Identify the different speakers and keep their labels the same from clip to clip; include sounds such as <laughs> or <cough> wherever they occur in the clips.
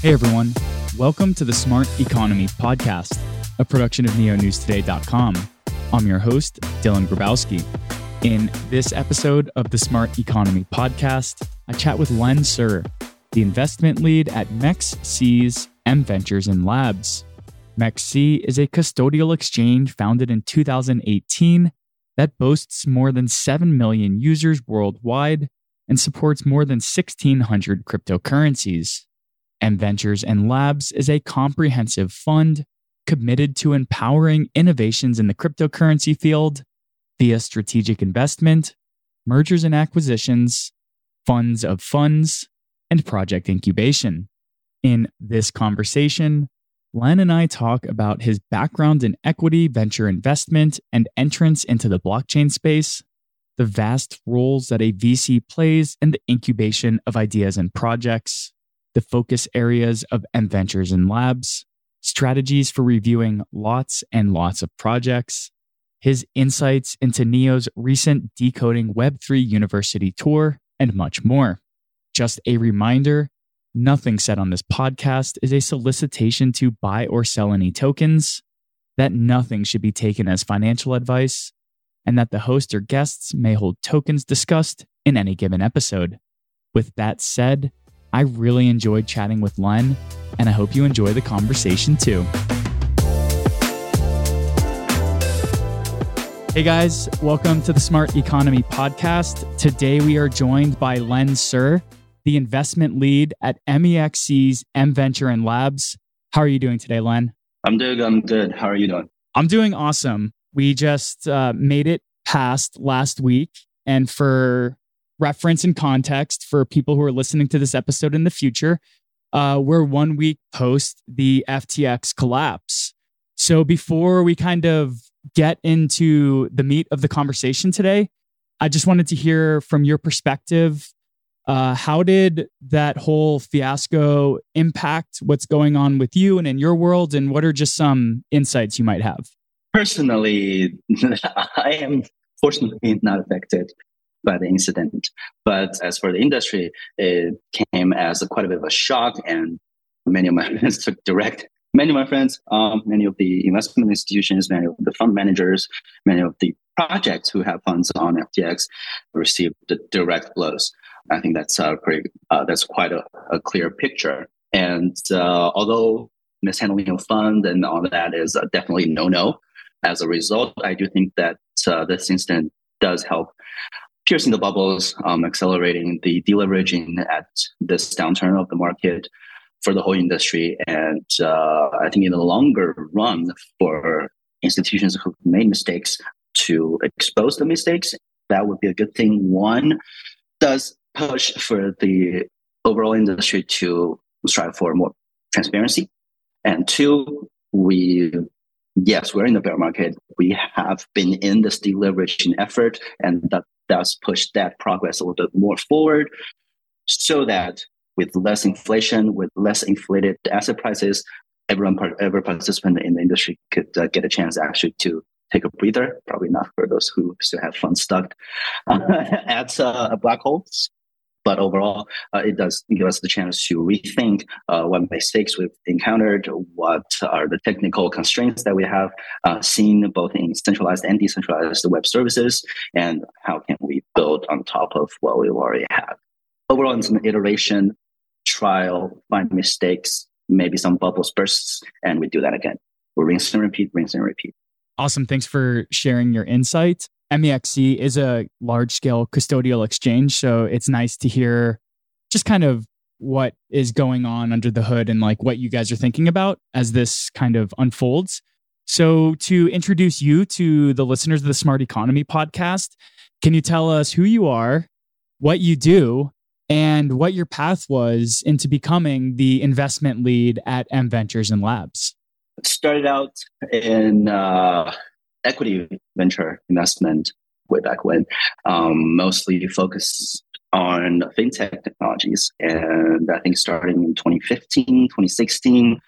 Speaker 1: Hey everyone, welcome to the Smart Economy Podcast, a production of neonewstoday.com. I'm your host, Dylan Grabowski. In this episode of the Smart Economy Podcast, I chat with Len Sir, the investment lead at MEXC's M Ventures and Labs. MEXC is a custodial exchange founded in 2018 that boasts more than 7 million users worldwide and supports more than 1,600 cryptocurrencies. M Ventures and Labs is a comprehensive fund committed to empowering innovations in the cryptocurrency field via strategic investment, mergers and acquisitions, funds of funds, and project incubation. In this conversation, Len and I talk about his background in equity venture investment and entrance into the blockchain space, the vast roles that a VC plays in the incubation of ideas and projects, the focus areas of M Ventures and Labs, strategies for reviewing lots and lots of projects, his insights into Neo's recent Decoding Web3 University tour, and much more. Just a reminder nothing said on this podcast is a solicitation to buy or sell any tokens, that nothing should be taken as financial advice, and that the host or guests may hold tokens discussed in any given episode. With that said, I really enjoyed chatting with Len, and I hope you enjoy the conversation too. Hey guys, welcome to the Smart Economy Podcast. Today we are joined by Len Sir, the investment lead at MEXC's M Venture and Labs. How are you doing today, Len?
Speaker 2: I'm doing I'm good. How are you doing?
Speaker 1: I'm doing awesome. We just uh, made it past last week. And for reference and context for people who are listening to this episode in the future, uh, we're one week post the FTX collapse. So before we kind of get into the meat of the conversation today, I just wanted to hear from your perspective. Uh, how did that whole fiasco impact what's going on with you and in your world? And what are just some insights you might have?
Speaker 2: Personally, <laughs> I am fortunately not affected by the incident. But as for the industry, it came as a quite a bit of a shock, and many of my <laughs> friends took direct. Many of my friends, um, many of the investment institutions, many of the fund managers, many of the projects who have funds on FTX received the direct blows. I think that's uh, pretty, uh, that's quite a, a, clear picture. And uh, although mishandling of funds and all that is definitely no no, as a result, I do think that uh, this incident does help piercing the bubbles, um, accelerating the deleveraging at this downturn of the market for the whole industry. And uh, I think in the longer run, for institutions who made mistakes to expose the mistakes, that would be a good thing. One does push for the overall industry to strive for more transparency. And two, we yes, we're in the bear market. We have been in this deleveraging effort, and that does push that progress a little bit more forward so that with less inflation, with less inflated asset prices, everyone, every participant in the industry could uh, get a chance actually to take a breather. Probably not for those who still have funds stuck uh, <laughs> at uh, black holes. But overall, uh, it does give us the chance to rethink uh, what mistakes we've encountered, what are the technical constraints that we have uh, seen both in centralized and decentralized web services, and how can we build on top of what we already have. Overall, it's an iteration, trial, find mistakes, maybe some bubbles bursts, and we do that again. We rinse and repeat, rinse and repeat.
Speaker 1: Awesome. Thanks for sharing your insights. MEXC is a large scale custodial exchange. So it's nice to hear just kind of what is going on under the hood and like what you guys are thinking about as this kind of unfolds. So, to introduce you to the listeners of the Smart Economy podcast, can you tell us who you are, what you do, and what your path was into becoming the investment lead at M Ventures and Labs?
Speaker 2: Started out in uh, equity venture investment way back when, um, mostly focused on fintech technologies. And I think starting in 2015, 2016,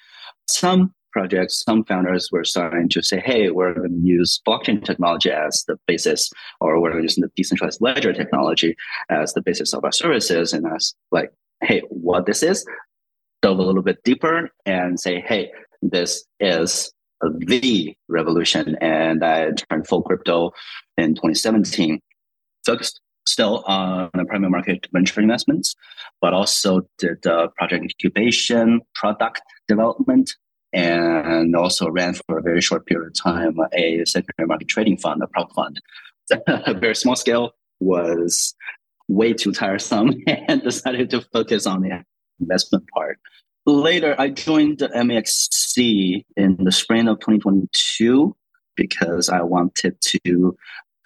Speaker 2: some projects, some founders were starting to say, hey, we're going to use blockchain technology as the basis, or we're using the decentralized ledger technology as the basis of our services. And I was like, hey, what this is, delve a little bit deeper and say, hey, this is the revolution. And I turned full crypto in 2017, focused still on the primary market venture investments, but also did uh, project incubation, product development, and also ran for a very short period of time a secondary market trading fund, a prop fund. <laughs> very small scale was way too tiresome <laughs> and decided to focus on the investment part. Later, I joined the MEXC in the spring of 2022 because I wanted to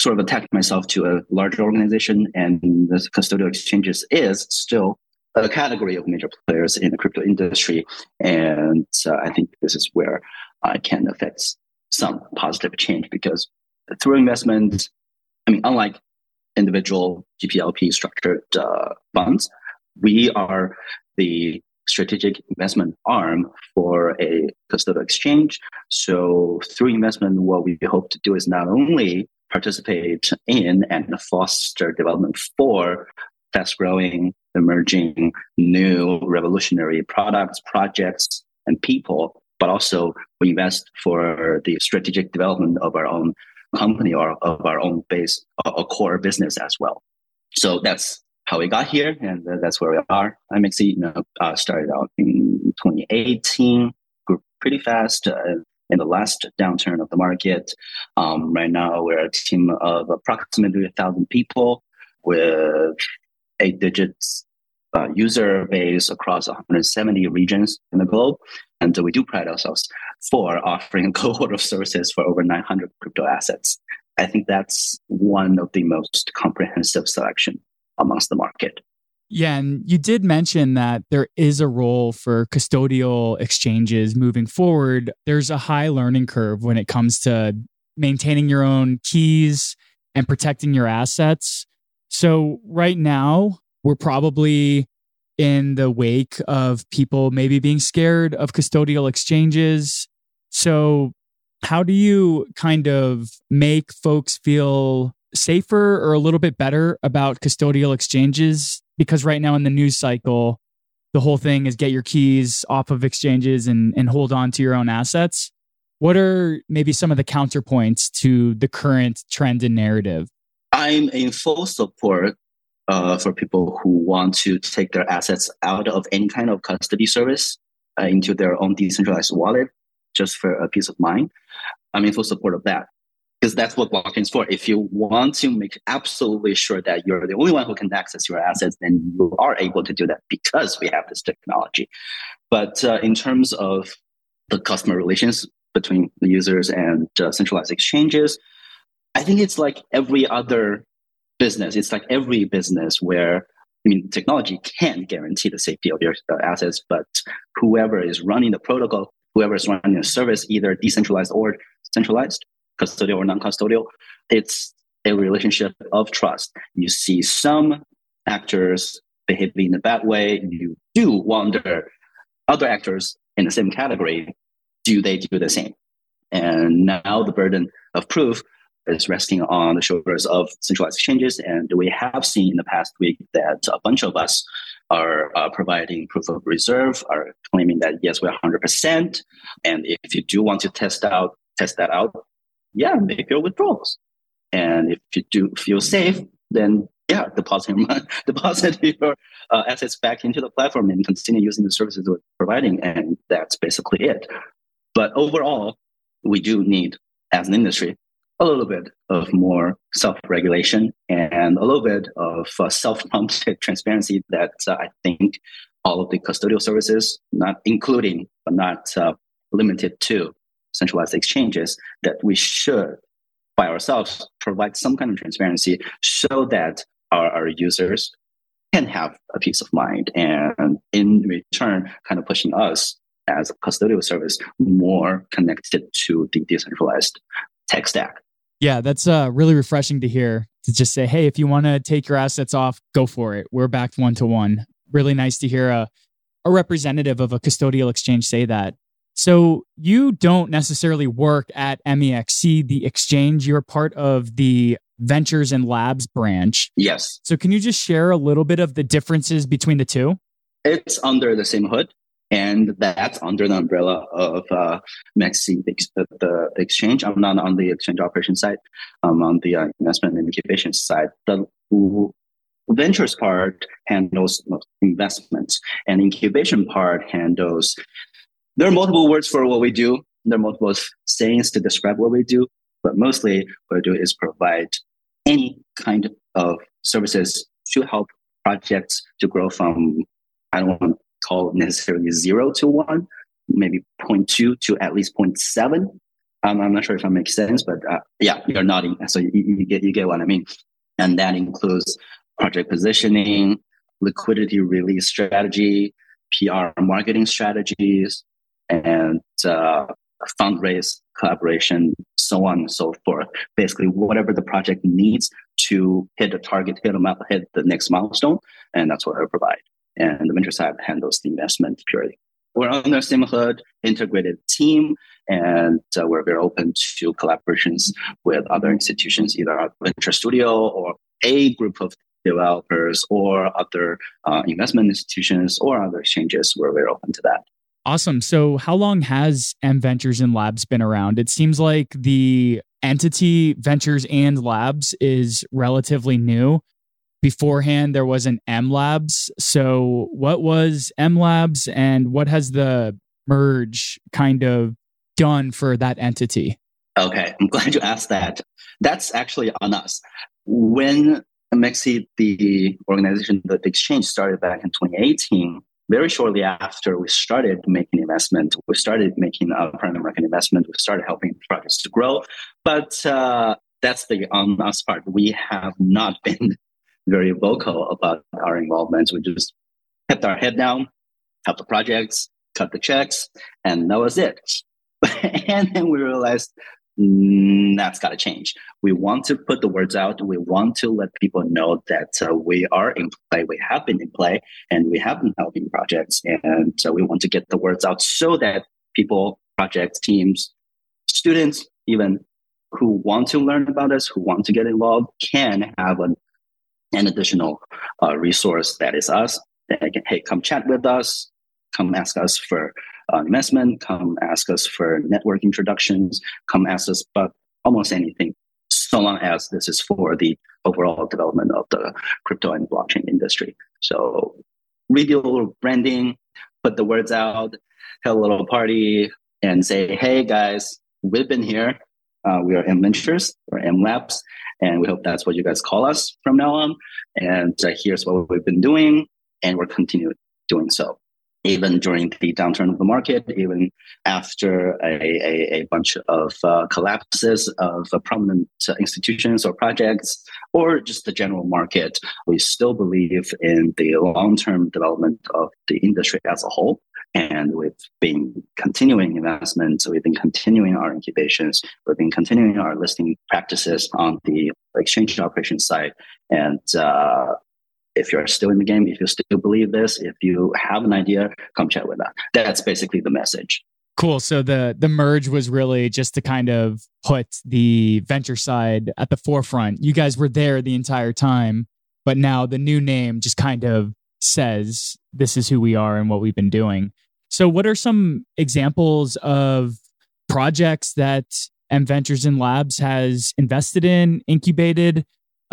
Speaker 2: sort of attach myself to a larger organization, and the custodial exchanges is still a category of major players in the crypto industry. And uh, I think this is where I can affect some positive change because through investment, I mean, unlike individual GPLP structured uh, funds, we are the strategic investment arm for a custodial exchange. So through investment, what we hope to do is not only participate in and foster development for fast growing, emerging, new revolutionary products, projects, and people, but also we invest for the strategic development of our own company or of our own base, a core business as well. So that's how we got here, and that's where we are. MEXC, you know, uh, started out in 2018, grew pretty fast. Uh, in the last downturn of the market. Um, right now, we're a team of approximately a thousand people with eight digits uh, user base across 170 regions in the globe. And we do pride ourselves for offering <laughs> a cohort of services for over 900 crypto assets. I think that's one of the most comprehensive selection amongst the market.
Speaker 1: Yeah, and you did mention that there is a role for custodial exchanges moving forward. There's a high learning curve when it comes to maintaining your own keys and protecting your assets. So, right now, we're probably in the wake of people maybe being scared of custodial exchanges. So, how do you kind of make folks feel safer or a little bit better about custodial exchanges because right now in the news cycle, the whole thing is get your keys off of exchanges and, and hold on to your own assets. What are maybe some of the counterpoints to the current trend and narrative?
Speaker 2: I'm in full support uh, for people who want to take their assets out of any kind of custody service uh, into their own decentralized wallet just for a peace of mind. I'm in full support of that because that's what blockchain is for. If you want to make absolutely sure that you're the only one who can access your assets, then you are able to do that because we have this technology. But uh, in terms of the customer relations between the users and uh, centralized exchanges, I think it's like every other business. It's like every business where I mean, technology can guarantee the safety of your uh, assets, but whoever is running the protocol, whoever is running the service, either decentralized or centralized, custodial or non-custodial, it's a relationship of trust. You see some actors behaving in a bad way, you do wonder other actors in the same category, do they do the same? And now the burden of proof is resting on the shoulders of centralized exchanges. And we have seen in the past week that a bunch of us are uh, providing proof of reserve, are claiming that yes, we're 100%. And if you do want to test out, test that out, yeah, make your withdrawals. And if you do feel safe, then yeah, deposit <laughs> deposit <laughs> your uh, assets back into the platform and continue using the services we're providing. And that's basically it. But overall, we do need, as an industry, a little bit of more self-regulation and a little bit of uh, self-prompted transparency that uh, I think all of the custodial services, not including but not uh, limited to centralized exchanges that we should by ourselves provide some kind of transparency so that our, our users can have a peace of mind and in return kind of pushing us as a custodial service more connected to the decentralized tech stack.
Speaker 1: Yeah that's uh, really refreshing to hear to just say hey if you want to take your assets off go for it. We're backed one to one. Really nice to hear a, a representative of a custodial exchange say that so you don't necessarily work at MEXC, the exchange. You're part of the ventures and labs branch.
Speaker 2: Yes.
Speaker 1: So can you just share a little bit of the differences between the two?
Speaker 2: It's under the same hood. And that's under the umbrella of uh, MEXC, the, the, the, exchange. I'm not on the exchange operation side. I'm on the uh, investment and incubation side. The ventures part handles investments, and incubation part handles. There are multiple words for what we do. There are multiple sayings to describe what we do, but mostly what we do is provide any kind of services to help projects to grow from I don't want to call necessarily zero to one, maybe 0.2 to at least 0.7. Um, I'm not sure if that makes sense, but uh, yeah, you're nodding, so you, you, get you get what I mean. And that includes project positioning, liquidity release strategy, PR marketing strategies, and uh, fundraise collaboration, so on and so forth. Basically, whatever the project needs to hit a target, hit a hit the next milestone, and that's what I provide. And the venture side handles the investment purely. We're under same hood, integrated team, and uh, we're very open to collaborations with other institutions, either a venture studio or a group of developers or other uh, investment institutions or other exchanges. We're very open to that.
Speaker 1: Awesome. So, how long has M Ventures and Labs been around? It seems like the entity Ventures and Labs is relatively new. Beforehand, there was an M Labs. So, what was M Labs and what has the merge kind of done for that entity?
Speaker 2: Okay, I'm <laughs> glad you asked that. That's actually on us. When MEXC, the organization, the exchange started back in 2018, very shortly after we started making investment, we started making a primary market investment. We started helping projects to grow, but uh, that's the on us part. We have not <laughs> been very vocal about our involvement. We just kept our head down, helped the projects, cut the checks, and that was it. <laughs> and then we realized that's got to change. We want to put the words out. We want to let people know that uh, we are in play. We have been in play and we have been helping projects. And so we want to get the words out so that people, projects, teams, students, even who want to learn about us, who want to get involved, can have an, an additional uh, resource that is us. That can, hey, come chat with us, come ask us for uh, investment, come ask us for network introductions, come ask us about almost anything, so long as this is for the overall development of the crypto and blockchain industry. So redo a little branding, put the words out, have a little party, and say, hey guys, we've been here. Uh, we are M Ventures or M Labs, and we hope that's what you guys call us from now on. And uh, here's what we've been doing, and we're continuing doing so even during the downturn of the market, even after a, a, a bunch of uh, collapses of uh, prominent uh, institutions or projects, or just the general market, we still believe in the long term development of the industry as a whole. And we've been continuing investments, we've been continuing our incubations, we've been continuing our listing practices on the exchange operation side. And uh, if you're still in the game, if you still believe this, if you have an idea, come chat with us. That's basically the message.
Speaker 1: Cool. So the the merge was really just to kind of put the venture side at the forefront. You guys were there the entire time, but now the new name just kind of says this is who we are and what we've been doing. So what are some examples of projects that M Ventures and Labs has invested in, incubated,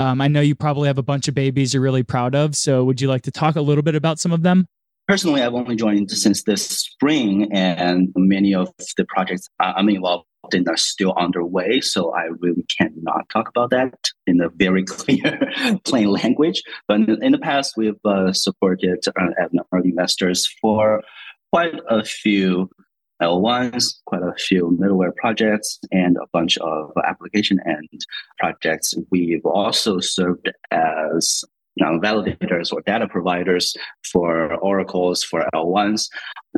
Speaker 1: um, I know you probably have a bunch of babies you're really proud of. So, would you like to talk a little bit about some of them?
Speaker 2: Personally, I've only joined since this spring, and many of the projects I'm involved in are still underway. So, I really cannot talk about that in a very <laughs> clear, plain language. But in the past, we've uh, supported uh, investors for quite a few L1s, quite a few middleware projects, and a bunch of application end projects. We've also served as validators or data providers for oracles, for L1s,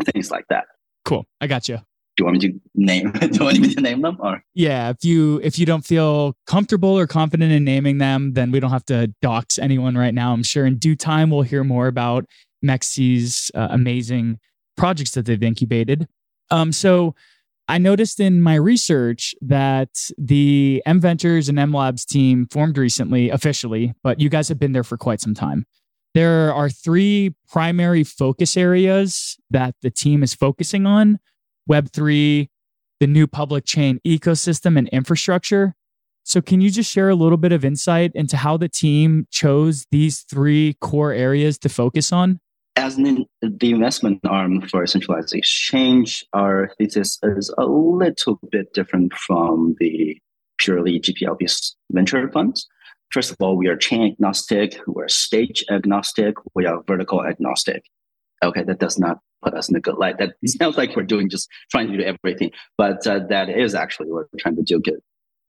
Speaker 2: things like that.
Speaker 1: Cool. I got you.
Speaker 2: Do you want me to name? <laughs> do you want me to name them? Or
Speaker 1: yeah, if you if you don't feel comfortable or confident in naming them, then we don't have to dox anyone right now. I'm sure in due time we'll hear more about mexi's uh, amazing projects that they've incubated. Um, so I noticed in my research that the M Ventures and M Labs team formed recently, officially, but you guys have been there for quite some time. There are three primary focus areas that the team is focusing on Web3, the new public chain ecosystem, and infrastructure. So, can you just share a little bit of insight into how the team chose these three core areas to focus on?
Speaker 2: As an, the investment arm for a centralized exchange, our thesis is a little bit different from the purely GPLP venture funds. First of all, we are chain agnostic, we're stage agnostic, we are vertical agnostic. Okay, that does not put us in a good light. That <laughs> sounds like we're doing just trying to do everything, but uh, that is actually what we're trying to do. Good.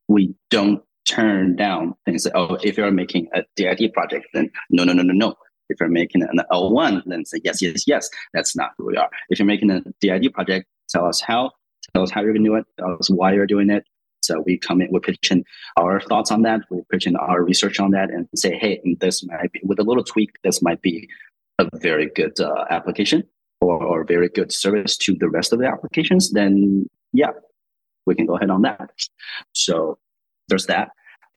Speaker 2: We don't turn down things. Oh, if you're making a DID project, then no, no, no, no, no. If you're making an L1, then say yes, yes, yes. That's not who we are. If you're making a DID project, tell us how, tell us how you're going to do it, tell us why you're doing it, so we come in, we pitch in our thoughts on that, we pitch in our research on that, and say, hey, this might be with a little tweak, this might be a very good uh, application or, or very good service to the rest of the applications. Then yeah, we can go ahead on that. So there's that,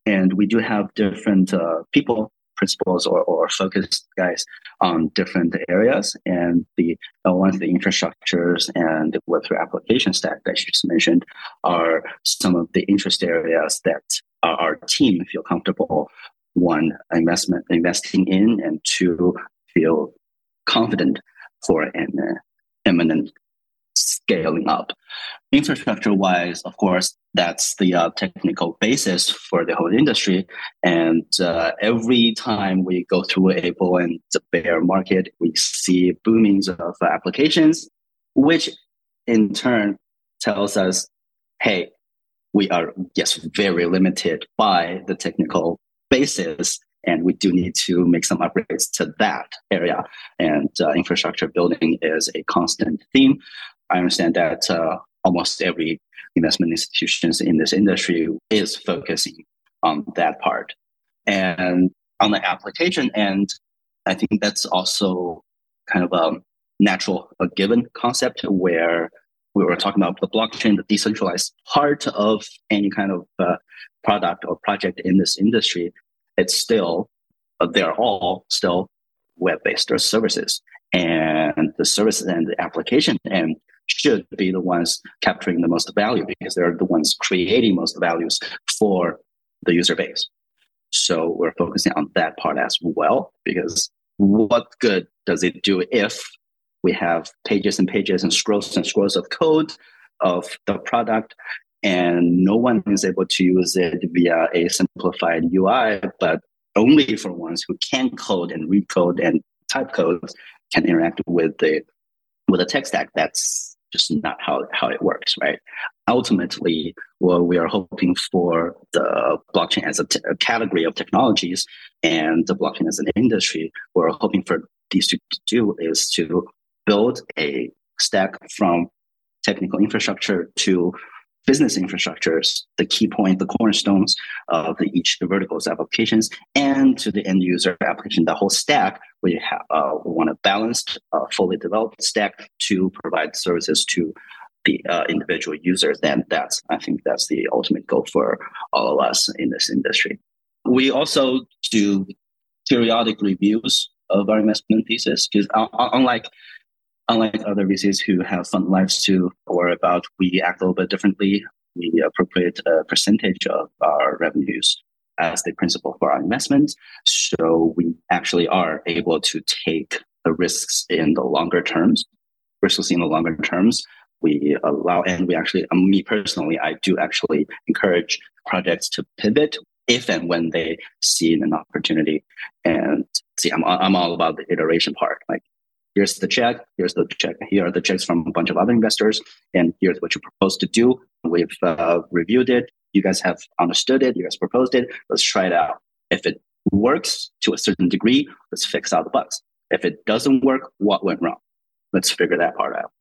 Speaker 2: and we do have different uh, people principals or, or focused guys on different areas. And the uh, ones, the infrastructures and the Web3 application stack that you just mentioned are some of the interest areas that our team feel comfortable one investment investing in and two feel confident for an uh, imminent scaling up. Infrastructure wise, of course, that's the uh, technical basis for the whole industry. And uh, every time we go through a bull and bear market, we see boomings of applications, which in turn tells us, hey, we are, yes, very limited by the technical basis. And we do need to make some upgrades to that area. And uh, infrastructure building is a constant theme. I understand that uh, almost every investment institutions in this industry is focusing on that part. And on the application end, I think that's also kind of a natural, a given concept where we were talking about the blockchain, the decentralized part of any kind of uh, product or project in this industry. It's still, uh, they're all still web-based or services. And the services and the application and should be the ones capturing the most value because they're the ones creating most values for the user base. So we're focusing on that part as well because what good does it do if we have pages and pages and scrolls and scrolls of code of the product and no one is able to use it via a simplified UI, but only for ones who can code and read code and type code can interact with the with a tech stack that's just not how, how it works, right? Ultimately, what we are hoping for the blockchain as a, t- a category of technologies and the blockchain as an industry, we're hoping for these two to do is to build a stack from technical infrastructure to business infrastructures, the key point, the cornerstones of the, each the verticals applications, and to the end user application, the whole stack. We have uh, we want a balanced, uh, fully developed stack to provide services to the uh, individual users. Then that's I think that's the ultimate goal for all of us in this industry. We also do periodic reviews of our investment thesis because uh, unlike Unlike other VCs who have fund lives to worry about, we act a little bit differently. We appropriate a percentage of our revenues as the principal for our investments. So we actually are able to take the risks in the longer terms, risks in the longer terms. We allow, and we actually, um, me personally, I do actually encourage projects to pivot if and when they see an opportunity. And see, I'm, I'm all about the iteration part. Like here's the check, here's the check, here are the checks from a bunch of other investors, and here's what you propose to do. We've uh, reviewed it. You guys have understood it. You guys proposed it. Let's try it out. If it works to a certain degree, let's fix all the bugs. If it doesn't work, what went wrong? Let's figure that part out.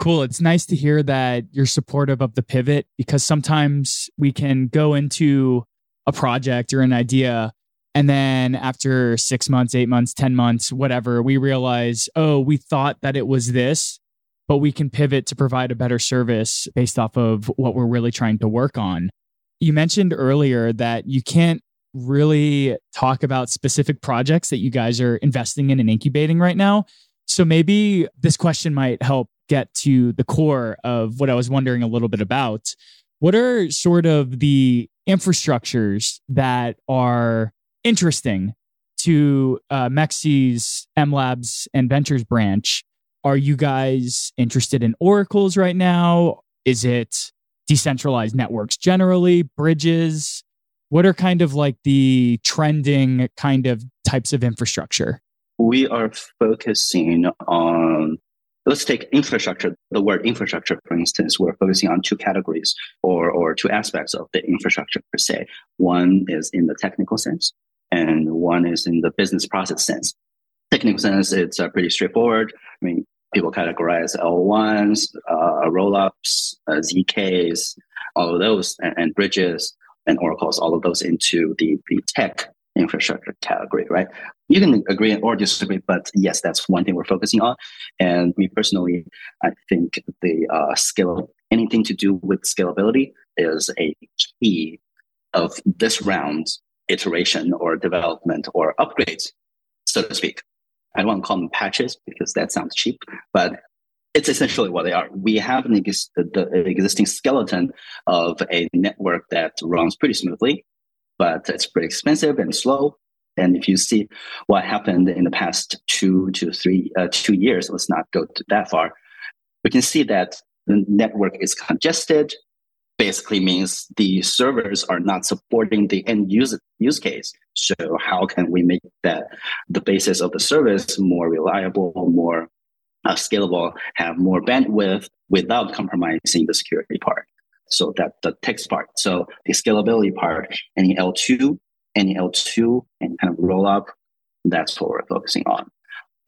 Speaker 1: Cool. It's nice to hear that you're supportive of the pivot because sometimes we can go into a project or an idea and then after six months, eight months, 10 months, whatever, we realize, oh, we thought that it was this, but we can pivot to provide a better service based off of what we're really trying to work on. You mentioned earlier that you can't really talk about specific projects that you guys are investing in and incubating right now. So maybe this question might help get to the core of what I was wondering a little bit about. What are sort of the infrastructures that are interesting to uh, MEXC's M Labs and Ventures branch? Are you guys interested in oracles right now? Is it decentralized networks generally, bridges? What are kind of like the trending kind of types of infrastructure?
Speaker 2: We are focusing on let's take infrastructure, the word infrastructure, for instance, we're focusing on two categories or, or two aspects of the infrastructure per se. One is in the technical sense and one is in the business process sense. Technical sense, it's uh, pretty straightforward. I mean, people categorize L1s, uh, rollups, uh, ZKs, all of those, and, and, bridges and oracles, all of those into the, the tech infrastructure category, right? You can agree or disagree, but yes, that's one thing we're focusing on. And me personally, I think the uh, scale, anything to do with scalability is a key of this round's iteration or development or upgrades, so to speak. I don't want to call them patches because that sounds cheap, but it's essentially what they are. We have an ex- the existing skeleton of a network that runs pretty smoothly, but it's pretty expensive and slow. And if you see what happened in the past two to three, uh, two years, let's not go that far, we can see that the network is congested. Basically means the servers are not supporting the end use use case. So how can we make that the basis of the service more reliable, more uh, scalable, have more bandwidth without compromising the security part? So that the text part. So the scalability part, any L2, any L2, and kind of roll up, that's what we're focusing on.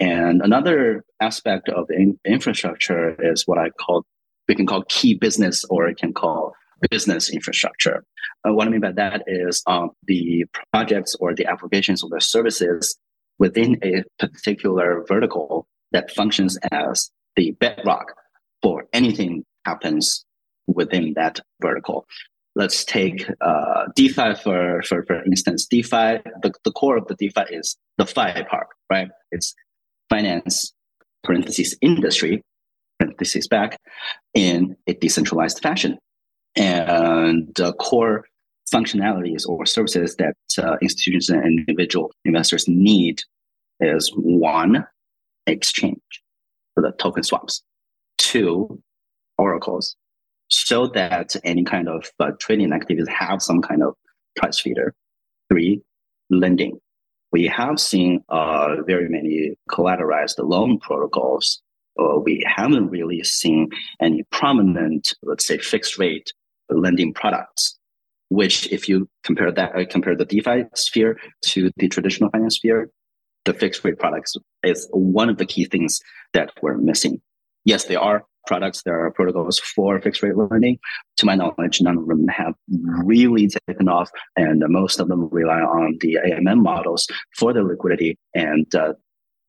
Speaker 2: And another aspect of in- infrastructure is what I call, we can call key business or it can call business infrastructure. Uh, what I mean by that is um, the projects or the applications or the services within a particular vertical that functions as the bedrock for anything happens within that vertical. Let's take uh, DeFi for, for, for instance. DeFi, the, the core of the DeFi is the FI part, right? It's finance, parentheses, industry, parentheses back, in a decentralized fashion. And the core functionalities or services that uh, institutions and individual investors need is one, exchange for the token swaps, two, oracles, so that any kind of uh, trading activities have some kind of price feeder. Three, lending. We have seen uh, very many collateralized loan protocols. Uh, we haven't really seen any prominent, let's say, fixed rate lending products. Which, if you compare that, uh, compare the DeFi sphere to the traditional finance sphere, the fixed rate products is one of the key things that we're missing. Yes, there are products, there are protocols for fixed rate lending. To my knowledge, none of them have really taken off, and most of them rely on the AMM models for the liquidity. And uh,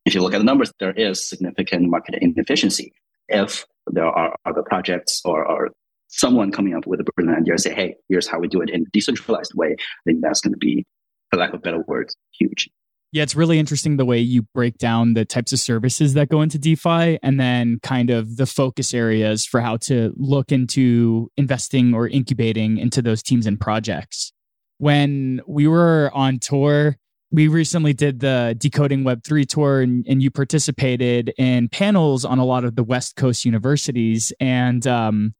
Speaker 2: if you look at the numbers, there is significant market inefficiency. If there are other projects or, or someone coming up with a brilliant idea, say, "Hey, here's how we do it in a decentralized way," then that's going to be, for lack of better words, huge.
Speaker 1: Yeah, it's really interesting the way you break down the types of services that go into DeFi and then kind of the focus areas for how to look into investing or incubating into those teams and projects. When we were on tour, we recently did the Decoding Web3 tour and, and you participated in panels on a lot of the West Coast universities. And um,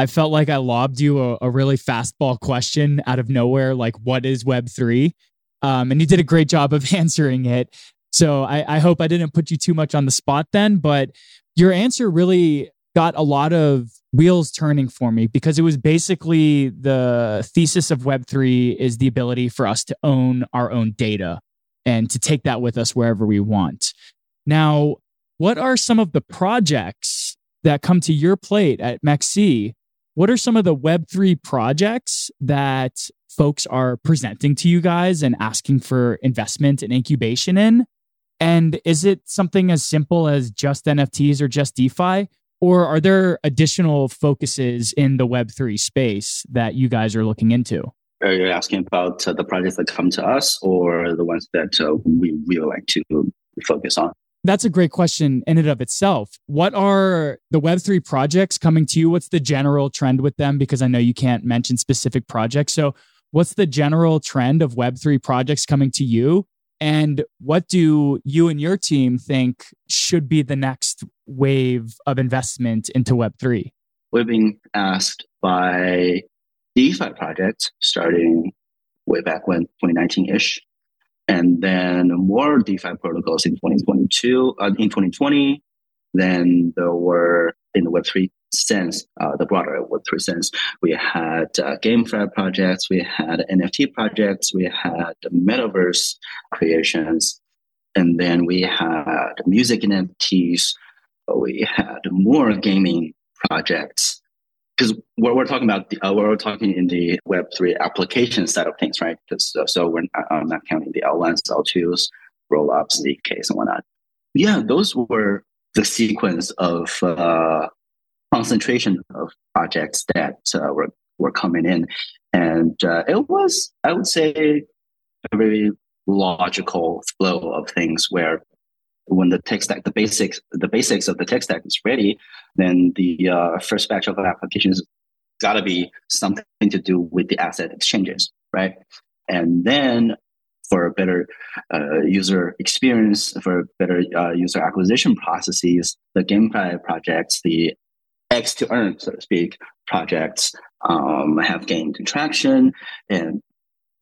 Speaker 1: I felt like I lobbed you a, a really fastball question out of nowhere, like, what is Web3? Um, and you did a great job of <laughs> answering it. So I, I hope I didn't put you too much on the spot then, but your answer really got a lot of wheels turning for me because it was basically the thesis of Web3 is the ability for us to own our own data and to take that with us wherever we want. Now, what are some of the projects that come to your plate at MEXC? What are some of the Web3 projects that folks are presenting to you guys and asking for investment and incubation in? And is it something as simple as just NFTs or just DeFi? Or are there additional focuses in the Web3 space that you guys are looking into?
Speaker 2: Are you asking about uh, the projects that come to us or the ones that uh, we really like to focus on?
Speaker 1: That's a great question in and of itself. What are the Web3 projects coming to you? What's the general trend with them? Because I know you can't mention specific projects. So, what's the general trend of Web3 projects coming to you? And what do you and your team think should be the next wave of investment into Web3?
Speaker 2: We've been asked by DeFi projects starting way back when 2019 ish and then more DeFi protocols in 2022, uh, in 2020. Then there were in the Web3 sense, uh, the broader Web3 sense, we had uh, GameFi projects, we had NFT projects, we had metaverse creations, and then we had music NFTs, we had more gaming projects because we're, we're talking about uh, we're talking in the Web three application side of things, right? Because uh, so we're not, I'm not counting the L1s, L2s, rollups, ZKs, and whatnot. Yeah, those were the sequence of uh, concentration of projects that uh, were were coming in, and uh, it was, I would say, a very logical flow of things where when the tech stack, the basics, the basics of the tech stack is ready, then the uh, first batch of applications got to be something to do with the asset exchanges, right? And then for a better uh, user experience, for better uh, user acquisition processes, the GameFi projects, the X to earn, so to speak, projects um, have gained traction. And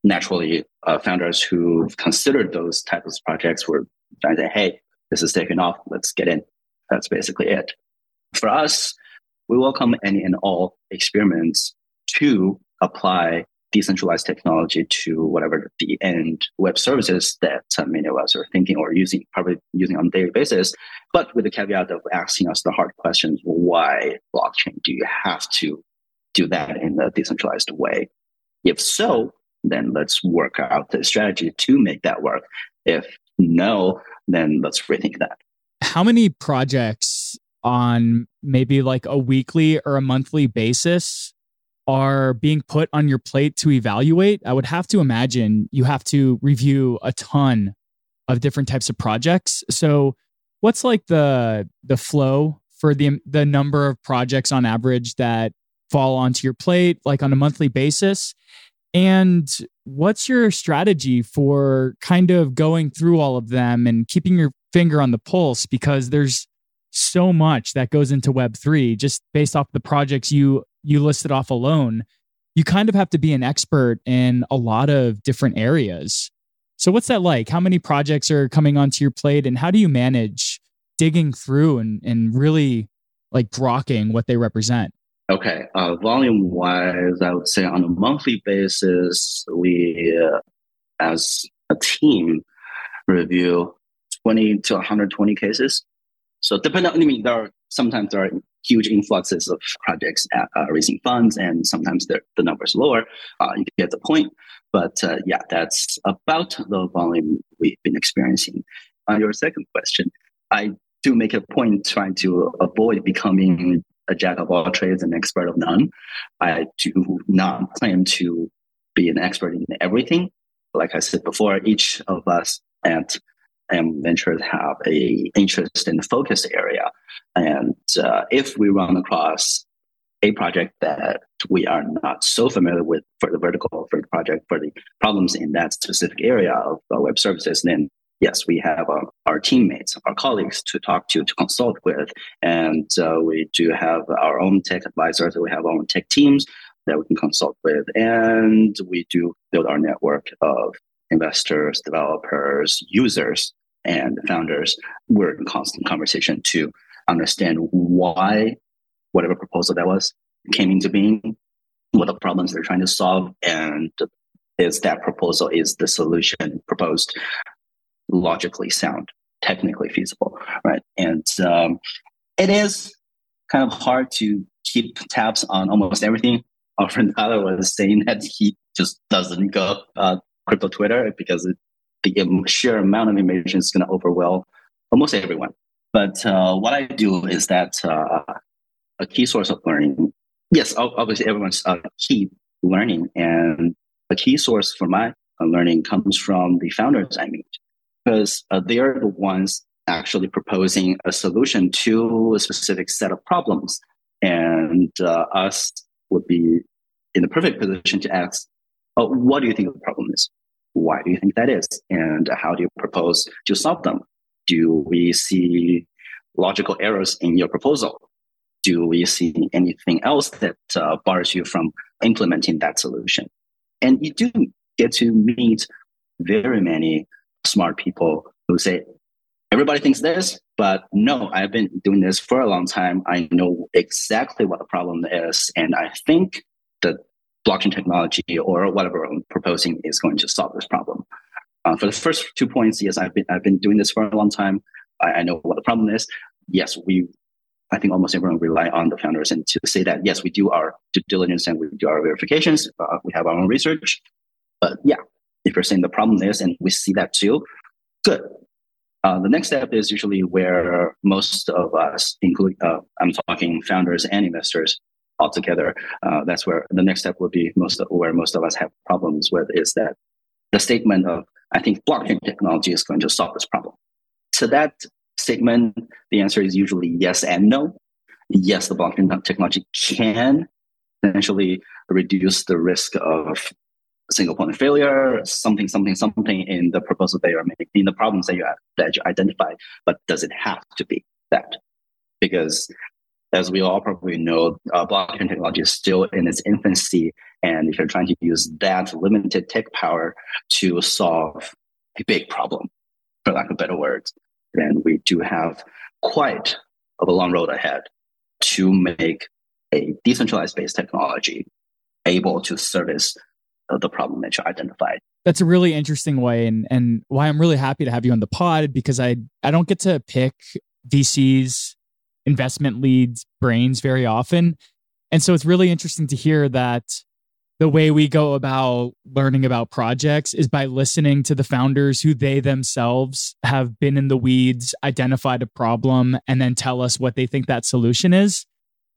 Speaker 2: naturally, uh, founders who've considered those types of projects were trying to say, hey, this is taking off. Let's get in. That's basically it. For us, we welcome any and all experiments to apply decentralized technology to whatever the end web services that many of us are thinking or using, probably using on a daily basis, but with the caveat of asking us the hard questions why blockchain? Do you have to do that in a decentralized way? If so, then let's work out the strategy to make that work. If no, then let's rethink that.
Speaker 1: How many projects on maybe like a weekly or a monthly basis are being put on your plate to evaluate? I would have to imagine you have to review a ton of different types of projects. So, what's like the the flow for the the number of projects on average that fall onto your plate like on a monthly basis? And what's your strategy for kind of going through all of them and keeping your finger on the pulse? Because there's so much that goes into Web3 just based off the projects you you listed off alone. You kind of have to be an expert in a lot of different areas. So what's that like? How many projects are coming onto your plate and how do you manage digging through and, and really like grokking what they represent?
Speaker 2: Okay, uh, volume wise, I would say on a monthly basis, we uh, as a team review 20 to 120 cases. So depending, I mean, there are sometimes there are huge influxes of projects at, uh, raising funds, and sometimes the number is lower. Uh, you get the point, but uh, yeah, that's about the volume we've been experiencing. On your second question, I do make a point trying to avoid becoming a jack of all trades and expert of none. I do not claim to be an expert in everything. Like I said before, each of us at M Ventures have a interest in the focus area. And uh, if we run across a project that we are not so familiar with for the vertical, for the project, for the problems in that specific area of uh, web services, then yes, we have uh, our teammates, our colleagues to talk to, to consult with. And uh, we do have our own tech advisors, we have our own tech teams that we can consult with. And we do build our network of investors, developers, users, and founders. We're in constant conversation to understand why whatever proposal that was came into being, what the problems they're trying to solve, and is that proposal is the solution proposed logically sound, technically feasible, right? And um, it is kind of hard to keep tabs on almost everything. Our friend Tyler was saying that he just doesn't go uh, crypto Twitter because it, the sheer amount of information is going to overwhelm almost everyone. But uh, what I do is that uh, a key source of learning. Yes, obviously everyone's uh, key learning, and a key source for my learning comes from the founders I meet because uh, they are the ones actually proposing a solution to a specific set of problems. And uh, us would be in the perfect position to ask, oh, what do you think the problem is? Why do you think that is? And how do you propose to solve them? Do we see logical errors in your proposal? Do we see anything else that uh, bars you from implementing that solution? And you do get to meet very many smart people who say, everybody thinks this, but no, I've been doing this for a long time. I know exactly what the problem is. And I think that blockchain technology or whatever I'm proposing is going to solve this problem. Uh, for the first two points, yes, I've been, I've been doing this for a long time. I, I know what the problem is. Yes, we I think almost everyone rely on the founders and to say that yes, we do our due diligence and we do our verifications. Uh, we have our own research. But yeah, if you're saying the problem is, and we see that too, good. Uh, the next step is usually where most of us, include uh, I'm talking founders and investors altogether. Uh, that's where the next step would be most of, where most of us have problems with is that the statement of I think blockchain technology is going to solve this problem. To that statement, the answer is usually yes and no. Yes, the blockchain technology can potentially reduce the risk of single point of failure, something, something, something in the proposal that you're making, in the problems that you have, that you identify. But does it have to be that? Because as we all probably know, uh, blockchain technology is still in its infancy. And if you're trying to use that limited tech power to solve a big problem, for lack of better words, then we do have quite of a long road ahead to make a decentralized based technology able to service the problem that you identified.
Speaker 1: That's a really interesting way and and why I'm really happy to have you on the pod because I I don't get to pick VCs investment leads brains very often. And so it's really interesting to hear that the way we go about learning about projects is by listening to the founders who they themselves have been in the weeds, identified a problem, and then tell us what they think that solution is.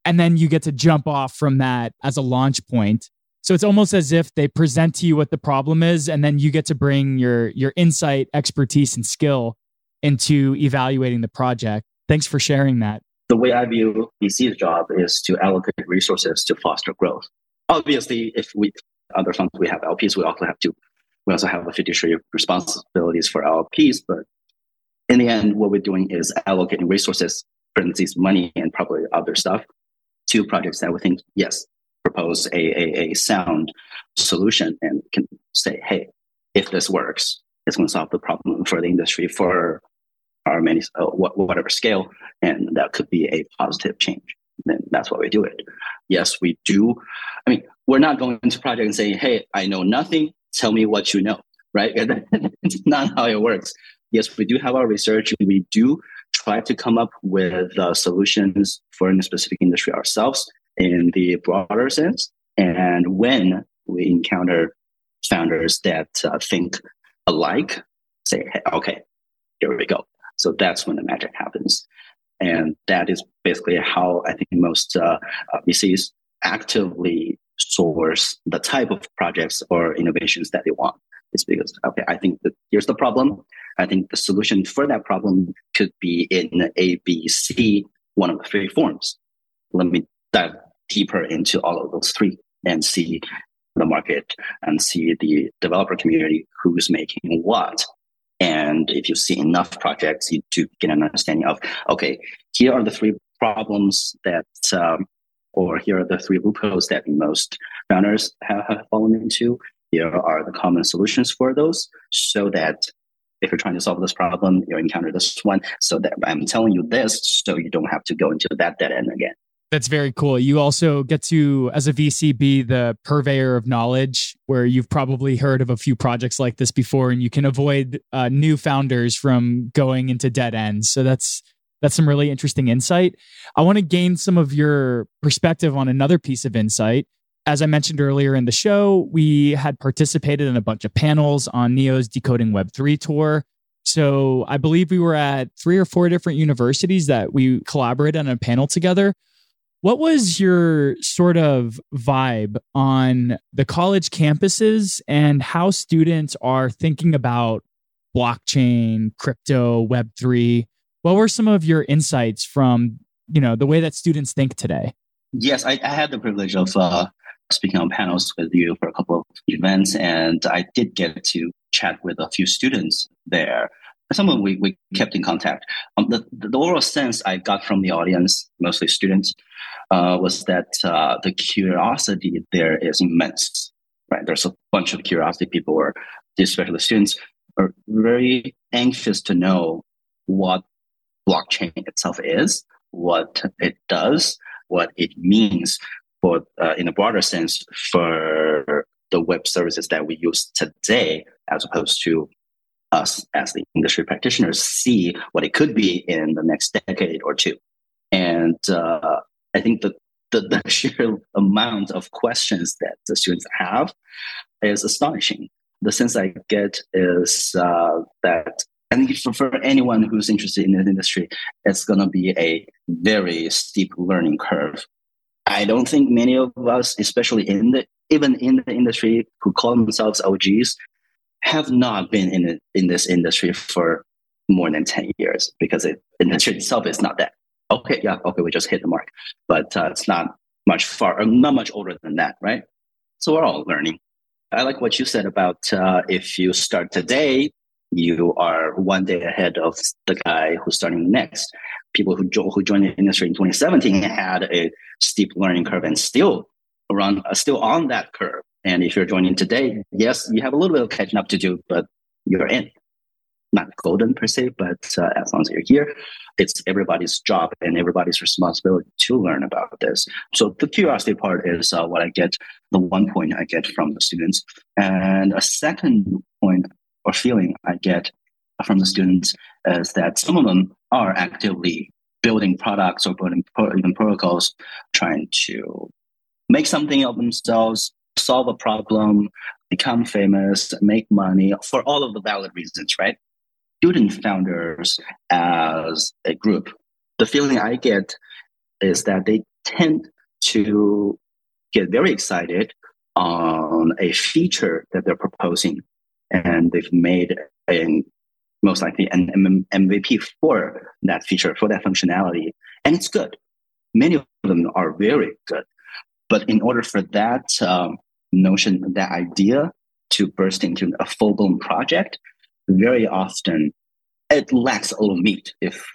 Speaker 1: And then you get to jump off from that as a launch point so it's almost as if they present to you what the problem is, and then you get to bring your your insight, expertise, and skill into evaluating the project. Thanks for sharing that.
Speaker 2: The way I view VC's job is to allocate resources to foster growth. Obviously, if we other funds we have LPs, we also have to we also have a fiduciary responsibilities for LPs. But in the end, what we're doing is allocating resources, instance, money and probably other stuff to projects that we think, yes, propose a, a, a sound solution and can say, hey, if this works, it's going to solve the problem for the industry for our many uh, whatever scale, and that could be a positive change. Then that's why we do it. Yes, we do. I mean, we're not going into project and saying, "Hey, I know nothing. Tell me what you know." Right? <laughs> it's not how it works. Yes, we do have our research. We do try to come up with uh, solutions for a specific industry ourselves in the broader sense. And when we encounter founders that uh, think alike, say, hey, okay, here we go. So that's when the magic happens. And that is basically how I think most uh, VCs actively source the type of projects or innovations that they want. It's because, okay, I think that here's the problem. I think the solution for that problem could be in A, B, C, one of the three forms. Let me dive deeper into all of those three and see the market and see the developer community who's making what. And if you see enough projects, you do get an understanding of, okay, here are the three problems that, um, or here are the three loopholes that most founders have, have fallen into. Here are the common solutions for those so that if you're trying to solve this problem, you encounter this one. So that I'm telling you this, so you don't have to go into that dead end again.
Speaker 1: That's very cool. You also get to, as a VC, be the purveyor of knowledge, where you've probably heard of a few projects like this before, and you can avoid uh, new founders from going into dead ends. So that's that's some really interesting insight. I want to gain some of your perspective on another piece of insight. As I mentioned earlier in the show, we had participated in a bunch of panels on Neo's Decoding Web 3 tour. So I believe we were at three or four different universities that we collaborated on a panel together. What was your sort of vibe on the college campuses and how students are thinking about blockchain, crypto, web3? What were some of your insights from, you know, the way that students think today?
Speaker 2: Yes, I, I had the privilege of uh, speaking on panels with you for a couple of events, and I did get to chat with a few students there. Someone we, we kept in contact. Um, the, the overall sense I got from the audience, mostly students, uh, was that uh, the curiosity there is immense. Right, there's a bunch of curiosity. People were, especially students, are very anxious to know what blockchain itself is, what it does, what it means for, uh, in a broader sense, for the web services that we use today, as opposed to us as the industry practitioners see what it could be in the next decade or two. And uh, I think that the, the <laughs> sheer amount of questions that the students have is astonishing. The sense I get is uh, that I think for, for anyone who's interested in the industry, it's going to be a very steep learning curve. I don't think many of us, especially in the even in the industry, who call themselves OGs, have not been in in this industry for more than ten years because the industry itself is not that okay. Yeah, okay, we just hit the mark, but uh, it's not much far, not much older than that, right? So we're all learning. I like what you said about uh, if you start today, you are one day ahead of the guy who's starting next. People who, jo- who joined the industry in 2017 had a steep learning curve and still around, uh, still on that curve. And if you're joining today, yes, you have a little bit of catching up to do, but you're in. Not golden per se, but uh, as long as you're here, it's everybody's job and everybody's responsibility to learn about this. So the curiosity part is uh, what I get, the one point I get from the students. And a second point or feeling I get from the students is that some of them are actively building products or building pro- even protocols, trying to make something of themselves, solve a problem, become famous, make money for all of the valid reasons, right? Student founders as a group, the feeling I get is that they tend to get very excited on a feature that they're proposing and they've made a most likely an MVP for that feature, for that functionality. And it's good. Many of them are very good. But in order for that um, notion, that idea to burst into a full blown project, very often it lacks a little meat. If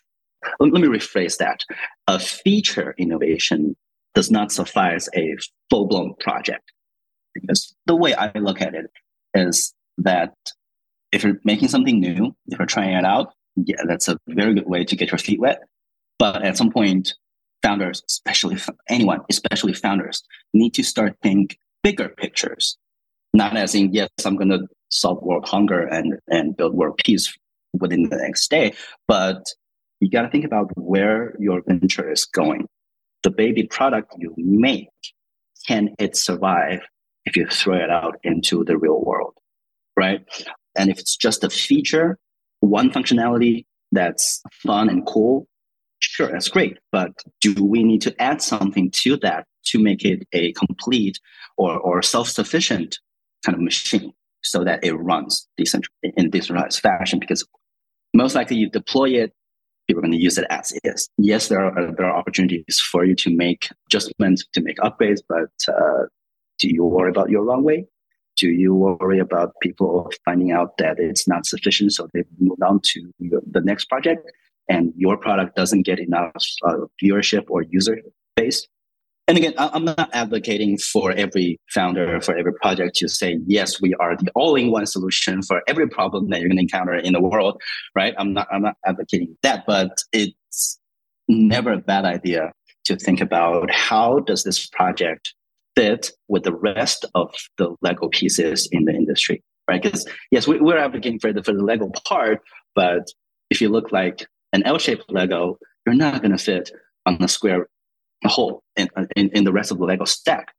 Speaker 2: let me rephrase that, a feature innovation does not suffice a full blown project. Because the way I look at it is that if you're making something new, if you're trying it out, yeah, that's a very good way to get your feet wet. But at some point, founders, especially anyone, especially founders, need to start think bigger pictures. Not as in, yes, I'm going to solve world hunger and, and build world peace within the next day, but you got to think about where your venture is going. The baby product you make, can it survive if you throw it out into the real world? right? And if it's just a feature, one functionality that's fun and cool, sure, that's great. But do we need to add something to that to make it a complete or, or self-sufficient kind of machine so that it runs in decentralized fashion? Because most likely you deploy it, people are going to use it as is. Yes, there are there are opportunities for you to make adjustments, to make upgrades, but uh, do you worry about your runway? do you worry about people finding out that it's not sufficient so they move on to the next project and your product doesn't get enough uh, viewership or user base and again i'm not advocating for every founder for every project to say yes we are the all-in-one solution for every problem that you're going to encounter in the world right i'm not i'm not advocating that but it's never a bad idea to think about how does this project fit with the rest of the Lego pieces in the industry, right? Because yes, we, are advocating for the for the Lego part, but if you look like an L-shaped Lego, you're not going to fit on the square hole in, in, in the rest of the Lego stack.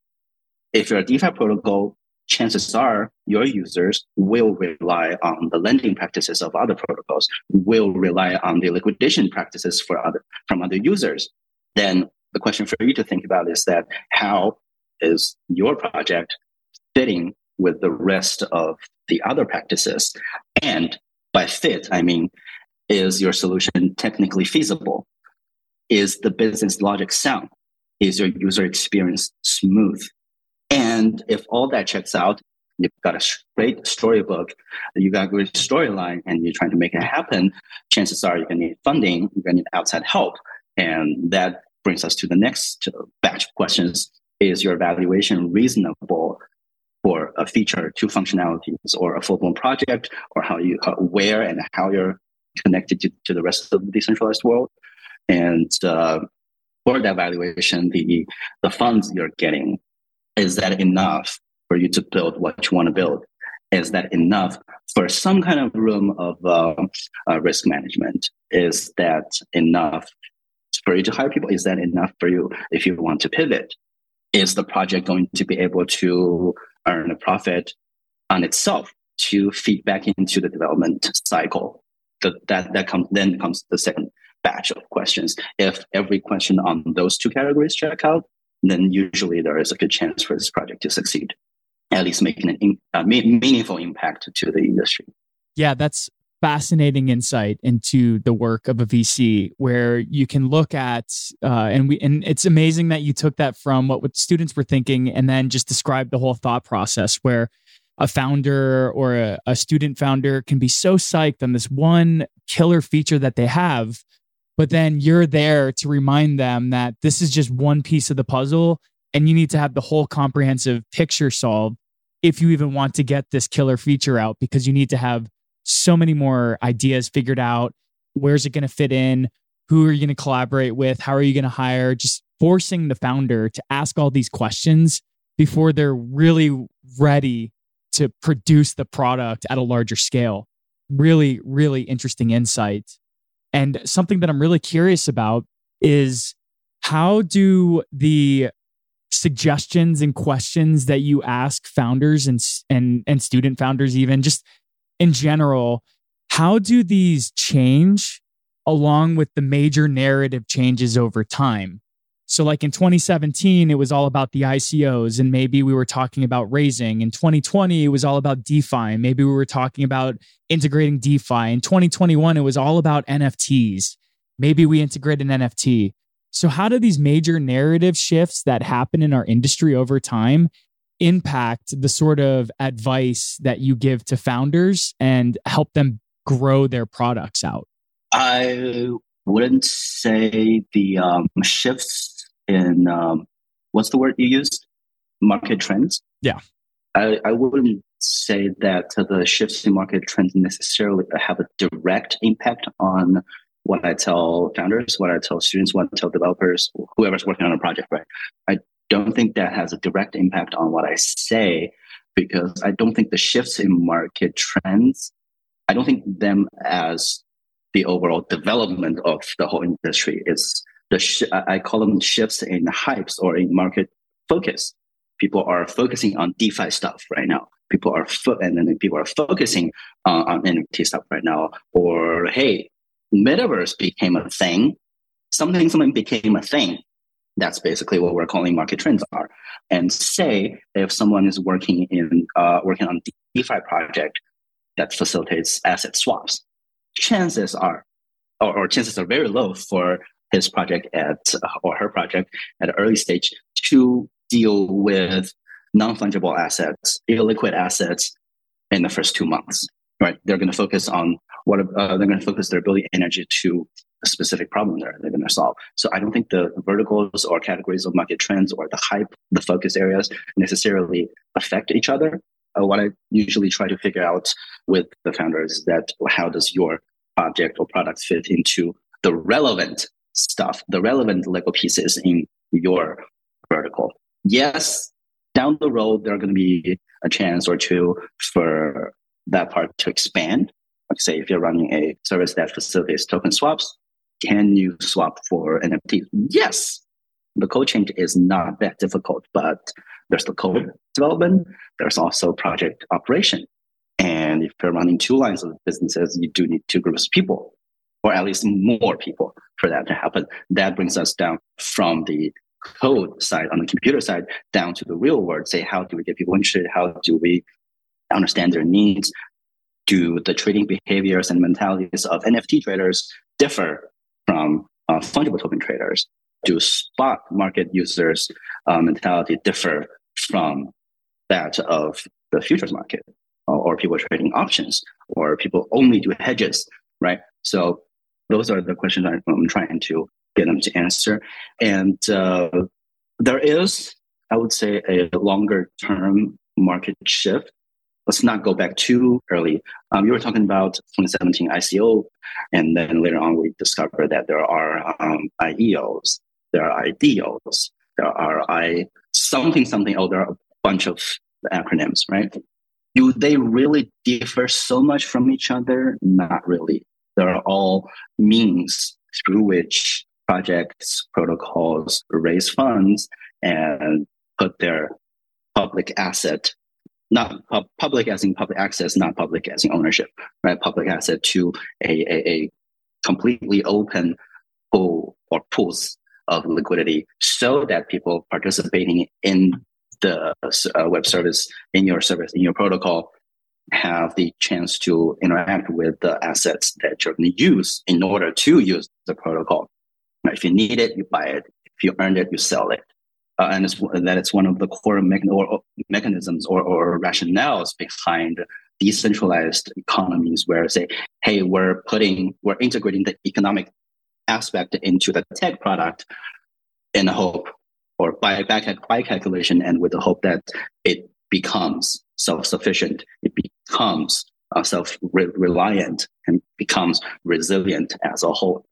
Speaker 2: If you're a DeFi protocol, chances are your users will rely on the lending practices of other protocols, will rely on the liquidation practices for other from other users. Then the question for you to think about is that how is your project fitting with the rest of the other practices? And by fit, I mean, is your solution technically feasible? Is the business logic sound? Is your user experience smooth? And if all that checks out, you've got a great storybook, you've got a great storyline, and you're trying to make it happen, chances are you're going to need funding, you're going to need outside help. And that brings us to the next batch of questions. Is your evaluation reasonable for a feature, two functionalities, or a full blown project, or how you, where and how you're connected to, to the rest of the decentralized world? And uh, for that evaluation, the, the funds you're getting, is that enough for you to build what you want to build? Is that enough for some kind of room of uh, uh, risk management? Is that enough for you to hire people? Is that enough for you if you want to pivot? Is the project going to be able to earn a profit on itself to feed back into the development cycle? That that, that comes then comes the second batch of questions. If every question on those two categories check out, then usually there is a good chance for this project to succeed, at least making an in, a meaningful impact to the industry.
Speaker 1: Yeah, that's fascinating insight into the work of a VC where you can look at uh, and we and it's amazing that you took that from what, what students were thinking and then just described the whole thought process where a founder or a, a student founder can be so psyched on this one killer feature that they have but then you're there to remind them that this is just one piece of the puzzle and you need to have the whole comprehensive picture solved if you even want to get this killer feature out because you need to have so many more ideas figured out. Where's it going to fit in? Who are you going to collaborate with? How are you going to hire? Just forcing the founder to ask all these questions before they're really ready to produce the product at a larger scale. Really, really interesting insight. And something that I'm really curious about is how do the suggestions and questions that you ask founders and and and student founders even just in general, how do these change along with the major narrative changes over time? So, like in 2017, it was all about the ICOs, and maybe we were talking about raising. In 2020, it was all about DeFi. Maybe we were talking about integrating DeFi. In 2021, it was all about NFTs. Maybe we integrate an NFT. So, how do these major narrative shifts that happen in our industry over time impact the sort of advice that you give to founders and help them grow their products out?
Speaker 2: I wouldn't say the um, shifts in um, what's the word you used? Market trends.
Speaker 1: Yeah.
Speaker 2: I, I wouldn't say that the shifts in market trends necessarily have a direct impact on what I tell founders, what I tell students, what I tell developers, whoever's working on a project, right? I don't think that has a direct impact on what I say because I don't think the shifts in market trends, I don't think them as the overall development of the whole industry is the sh- I call them shifts in hypes or in market focus. People are focusing on DeFi stuff right now. People are fo- and then people are focusing uh, on NFT stuff right now. Or hey, metaverse became a thing. Something something became a thing that's basically what we're calling market trends are. And say if someone is working in uh, working on DeFi project that facilitates asset swaps, chances are, or, or chances are very low for his project at or her project at an early stage to deal with non-fungible assets, illiquid assets in the first two months. Right? They're going to focus on what uh, they're going to focus their ability energy to a specific problem they're, they're going to solve. So I don't think the verticals or categories of market trends or the hype, the focus areas necessarily affect each other. Uh, what I usually try to figure out with the founders is that how does your project or product fit into the relevant stuff, the relevant Lego pieces in your vertical. Yes, down the road, there are going to be a chance or two for that part to expand. Like say, if you're running a service that facilitates token swaps, can you swap for NFTs? Yes. The code change is not that difficult, but there's the code development. There's also project operation. And if you're running two lines of businesses, you do need two groups of people. Or at least more people for that to happen. That brings us down from the code side on the computer side down to the real world. Say, how do we get people interested? How do we understand their needs? Do the trading behaviors and mentalities of NFT traders differ from uh, fungible token traders? Do spot market users' uh, mentality differ from that of the futures market or, or people trading options or people only do hedges, right? So those are the questions I'm trying to get them to answer. And uh, there is, I would say, a longer term market shift. Let's not go back too early. Um, you were talking about 2017 ICO, and then later on we discovered that there are um, IEOs, there are IDOs, there are I something something. Oh, there are a bunch of acronyms, right? Do they really differ so much from each other? Not really. They're all means through which projects, protocols raise funds and put their public asset, not public as in public access, not public as in ownership, right? Public asset to a, a, a completely open pool or pools of liquidity so that people participating in the uh, web service, in your service, in your protocol, have the chance to interact with the assets that you're going to use in order to use the protocol. If you need it, you buy it. If you earn it, you sell it. Uh, and it's, that it's one of the core mechan- or, mechanisms or, or rationales behind decentralized economies where say, hey, we're putting, we're integrating the economic aspect into the tech product in the hope or by, by, by calculation and with the hope that it becomes self-sufficient, it becomes uh, self-reliant and becomes resilient as a whole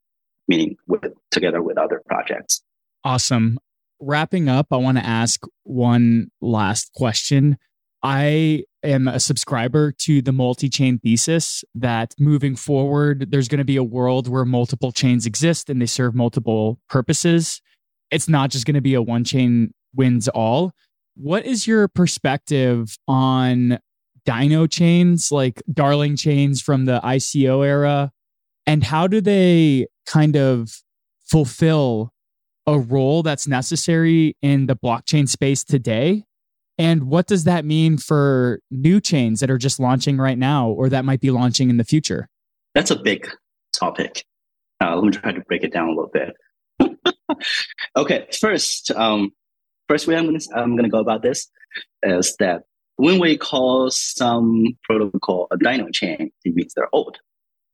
Speaker 2: meaning with together with other projects.
Speaker 1: Awesome. Wrapping up, I want to ask one last question. I am a subscriber to the multi chain thesis that moving forward, there's going to be a world where multiple chains exist and they serve multiple purposes. It's not just going to be a one chain wins all. What is your perspective on Dino chains, like Darling chains from the ICO era? And how do they kind of fulfill a role that's necessary in the blockchain space today? And what does that mean for new chains that are just launching right now or that might be launching in the future?
Speaker 2: That's a big topic. Uh, let me try to break it down a little bit. <laughs> okay, first, um, first way I'm going to I'm to go about this is that when we call some protocol a Dino chain, it means they're old.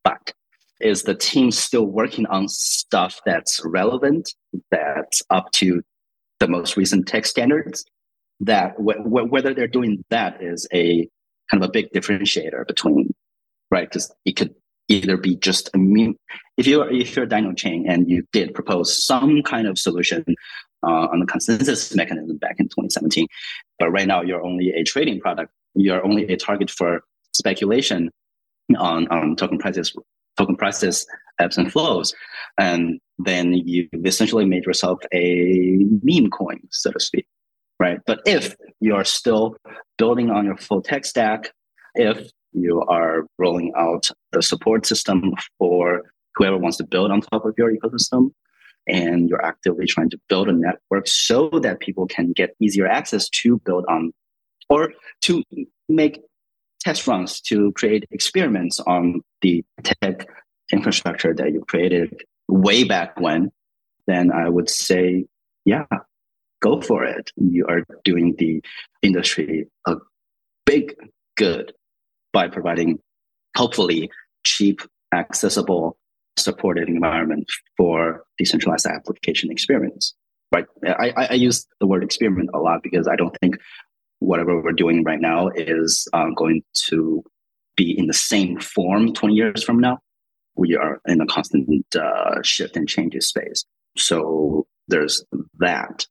Speaker 2: But is the team still working on stuff that's relevant, that's up to the most recent tech standards? That whether they're doing that is a kind of a big differentiator between, right? Because it could either be just meme. If you're if you're a Dino chain and you did propose some kind of solution uh, on the consensus mechanism back in 2017, but right now you're only a trading product. You're only a target for speculation on, on token prices token prices ebbs and flows. And then you essentially made yourself a meme coin, so to speak. Right. But if you're still building on your full tech stack, if you are rolling out the support system for whoever wants to build on top of your ecosystem, and you're actively trying to build a network so that people can get easier access to build on or to make test runs to create experiments on the tech infrastructure that you created way back when, then I would say, yeah, go for it. You are doing the industry a big good by providing hopefully cheap, accessible, supported environment for decentralized application experience. Right. I, I use the word experiment a lot because I don't think whatever we're doing right now is um, going to be in the same form 20 years from now. We are in a constant uh, shift and changes space. So there's that.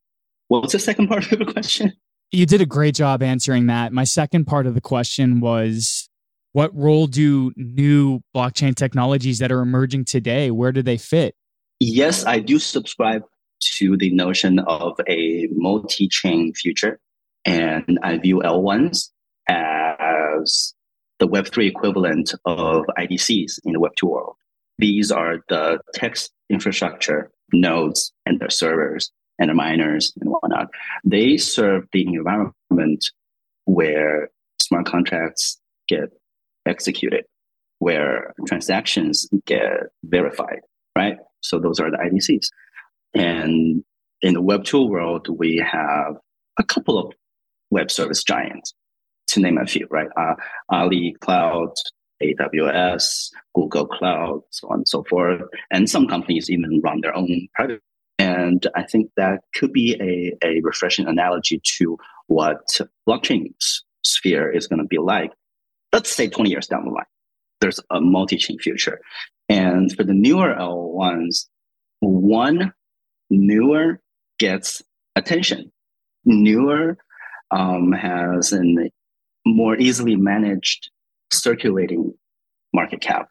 Speaker 2: What was the second part of the question?
Speaker 1: You did a great job answering that. My second part of the question was what role do new blockchain technologies that are emerging today, where do they fit?
Speaker 2: Yes, I do subscribe to the notion of a multi-chain future and I view L1s as the Web3 equivalent of IDCs in the Web2 world. these are the text infrastructure nodes and their servers and the miners and whatnot. They serve the environment where smart contracts get executed, where transactions get verified, right? So those are the IDCs. And in the Web 2 world, we have a couple of web service giants, to name a few, right? Uh, Ali Cloud, AWS, Google Cloud, so on and so forth. And some companies even run their own private. And I think that could be a, a refreshing analogy to what blockchain sphere is going to be like. Let's say 20 years down the line, there's a multi-chain future. And for the newer L1s, one newer gets attention. Newer um, has a more easily managed circulating market cap.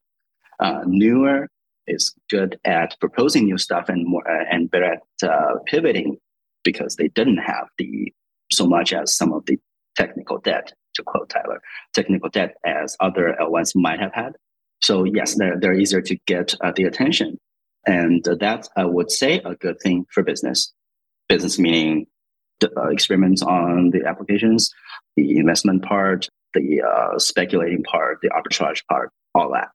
Speaker 2: Uh, newer is good at proposing new stuff and more uh, and better at uh, pivoting because they didn't have the so much as some of the technical debt to quote Tyler technical debt as other L1s might have had. So yes, they're they're easier to get uh, the attention, and that's I would say a good thing for business. Business meaning the, uh, experiments on the applications, the investment part, the uh, speculating part, the arbitrage part, all that.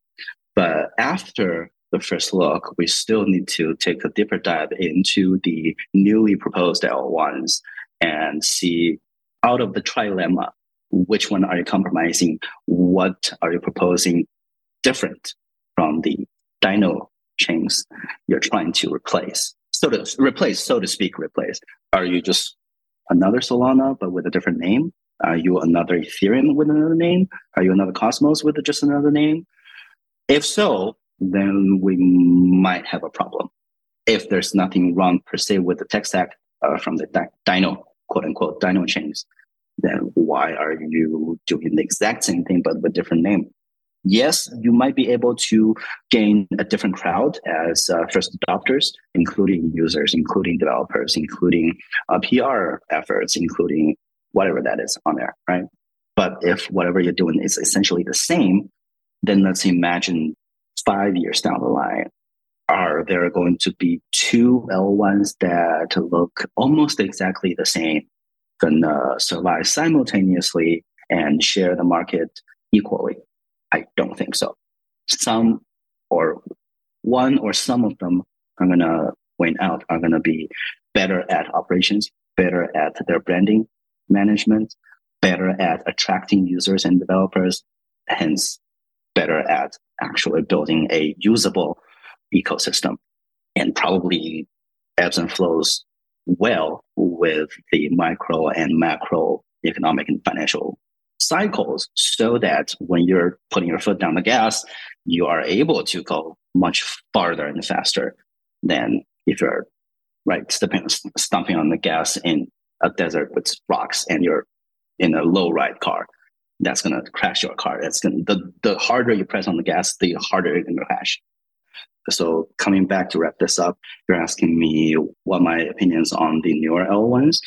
Speaker 2: But after the first look, we still need to take a deeper dive into the newly proposed L1s and see out of the trilemma, which one are you compromising? What are you proposing different from the Dino chains you're trying to replace? So to replace, so to speak, replace. Are you just another Solana but with a different name? Are you another Ethereum with another name? Are you another Cosmos with just another name? If so, then we might have a problem. If there's nothing wrong per se with the tech stack uh, from the di- Dino, quote unquote, Dino chains, then why are you doing the exact same thing but with different name? Yes, you might be able to gain a different crowd as uh, first adopters, including users, including developers, including uh, PR efforts, including whatever that is on there, right? But if whatever you're doing is essentially the same, then let's imagine five years down the line, are there going to be two L1s that look almost exactly the same, gonna uh, survive simultaneously and share the market equally? I don't think so. Some or one or some of them are gonna win out, are gonna be better at operations, better at their branding management, better at attracting users and developers, hence better at actually building a usable ecosystem and probably ebbs and flows well with the micro and macro economic and financial cycles so that when you're putting your foot down the gas, you are able to go much farther and faster than if you're right stepping, stomping on the gas in a desert with rocks and you're in a low ride car that's going to crash your car. That's going the the harder you press on the gas, the harder it's going to crash. So coming back to wrap this up, you're asking me what my opinions on the newer L1s.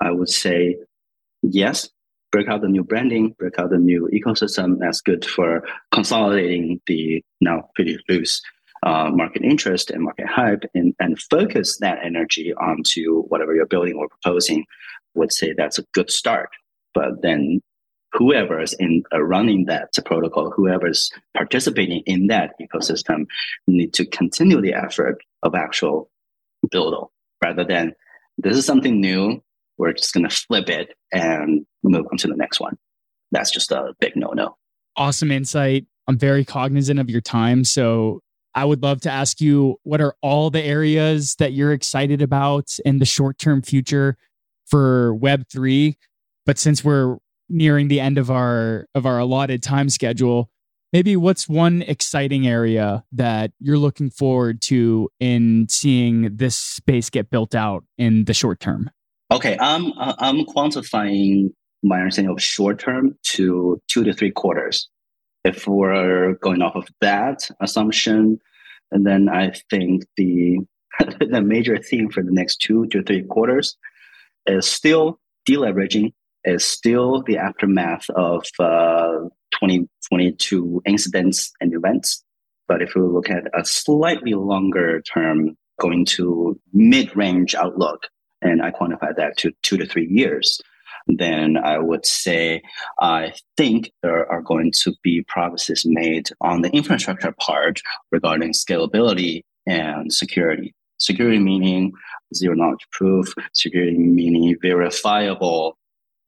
Speaker 2: I would say yes, break out the new branding, break out the new ecosystem. That's good for consolidating the now pretty loose uh, market interest and market hype and, and focus that energy onto whatever you're building or proposing. Would say that's a good start. But then whoever is in uh, running that protocol, whoever's participating in that ecosystem, need to continue the effort of actual build rather than this is something new. We're just going to flip it and move on to the next one. That's just a big no no.
Speaker 1: Awesome insight. I'm very cognizant of your time. So I would love to ask you what are all the areas that you're excited about in the short term future for Web3? But since we're nearing the end of our of our allotted time schedule maybe what's one exciting area that you're looking forward to in seeing this space get built out in the short term?
Speaker 2: Okay i'm i'm quantifying my understanding of short term to two to three quarters. If we're going off of that assumption and then i think the <laughs> the major theme for the next two to three quarters is still deleveraging is still the aftermath of uh, 2022 incidents and events. But if we look at a slightly longer term, going to mid range outlook, and I quantify that to two to three years, then I would say I think there are going to be progresses made on the infrastructure part regarding scalability and security. Security meaning zero knowledge proof, security meaning verifiable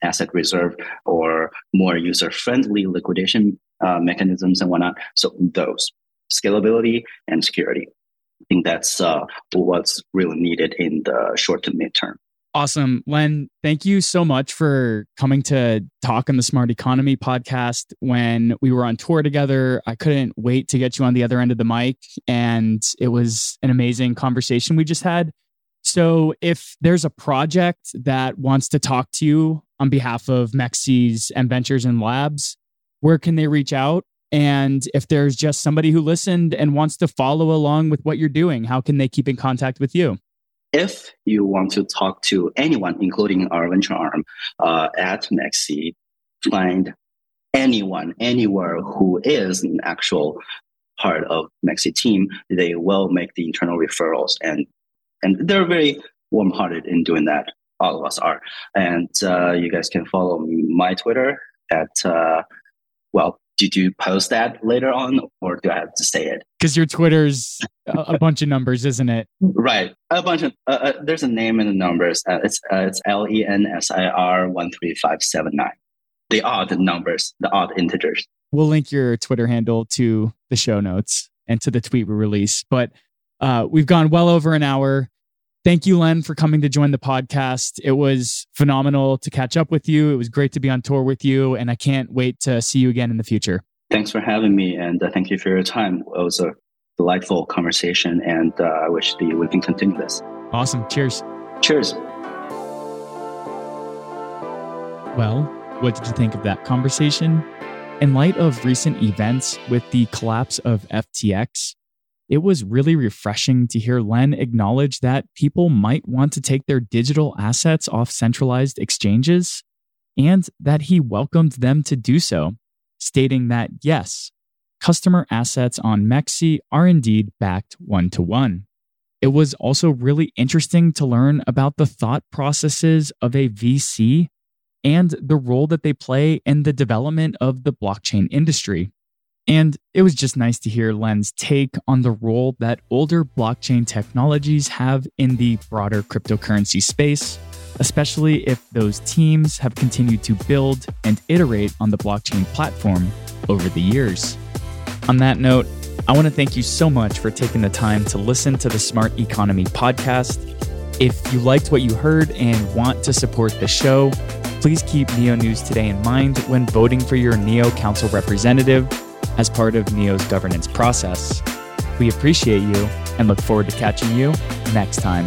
Speaker 2: asset reserve or more user friendly liquidation uh, mechanisms and whatnot. So those scalability and security. I think that's uh, what's really needed in the short to midterm.
Speaker 1: Awesome. Len, thank you so much for coming to talk on the Smart Economy podcast. When we were on tour together, I couldn't wait to get you on the other end of the mic. And it was an amazing conversation we just had. So, if there's a project that wants to talk to you on behalf of MEXC M-Ventures and Labs, where can they reach out? And if there's just somebody who listened and wants to follow along with what you're doing, how can they keep in contact with you?
Speaker 2: if you want to talk to anyone, including our venture arm uh, at MEXC, find anyone anywhere who is an actual part of MEXC team, they will make the internal referrals, and and they're very warm-hearted in doing that. All of us are, and uh, you guys can follow my Twitter at uh, well did you post that later on or do I have to say it?
Speaker 1: Because your Twitter's a, bunch of numbers, isn't it?
Speaker 2: Right. A bunch of, uh, uh, there's a name and the numbers. Uh, it's, uh, it's L E N S I R 13579. The odd numbers, the odd integers.
Speaker 1: We'll link your Twitter handle to the show notes and to the tweet we release. But uh, we've gone well over an hour. Thank you, Len, for coming to join the podcast. It was phenomenal to catch up with you. It was great to be on tour with you, and I can't wait to see you again in the future.
Speaker 2: Thanks for having me, and uh, thank you for your time. It was a delightful conversation, and uh, I wish that we can continue this.
Speaker 1: Awesome. Cheers.
Speaker 2: Cheers.
Speaker 1: Well, what did you think of that conversation? In light of recent events with the collapse of FTX, it was really refreshing to hear Len acknowledge that people might want to take their digital assets off centralized exchanges and that he welcomed them to do so, stating that yes, customer assets on MEXC are indeed backed one to one. It was also really interesting to learn about the thought processes of a VC and the role that they play in the development of the blockchain industry. And it was just nice to hear Len's take on the role that older blockchain technologies have in the broader cryptocurrency space, especially if those teams have continued to build and iterate on the blockchain platform over the years. On that note, I want to thank you so much for taking the time to listen to the Smart Economy podcast. If you liked what you heard and want to support the show, please keep Neo News Today in mind when voting for your Neo Council representative as part of NEO's governance process. We appreciate you and look forward to catching you next time.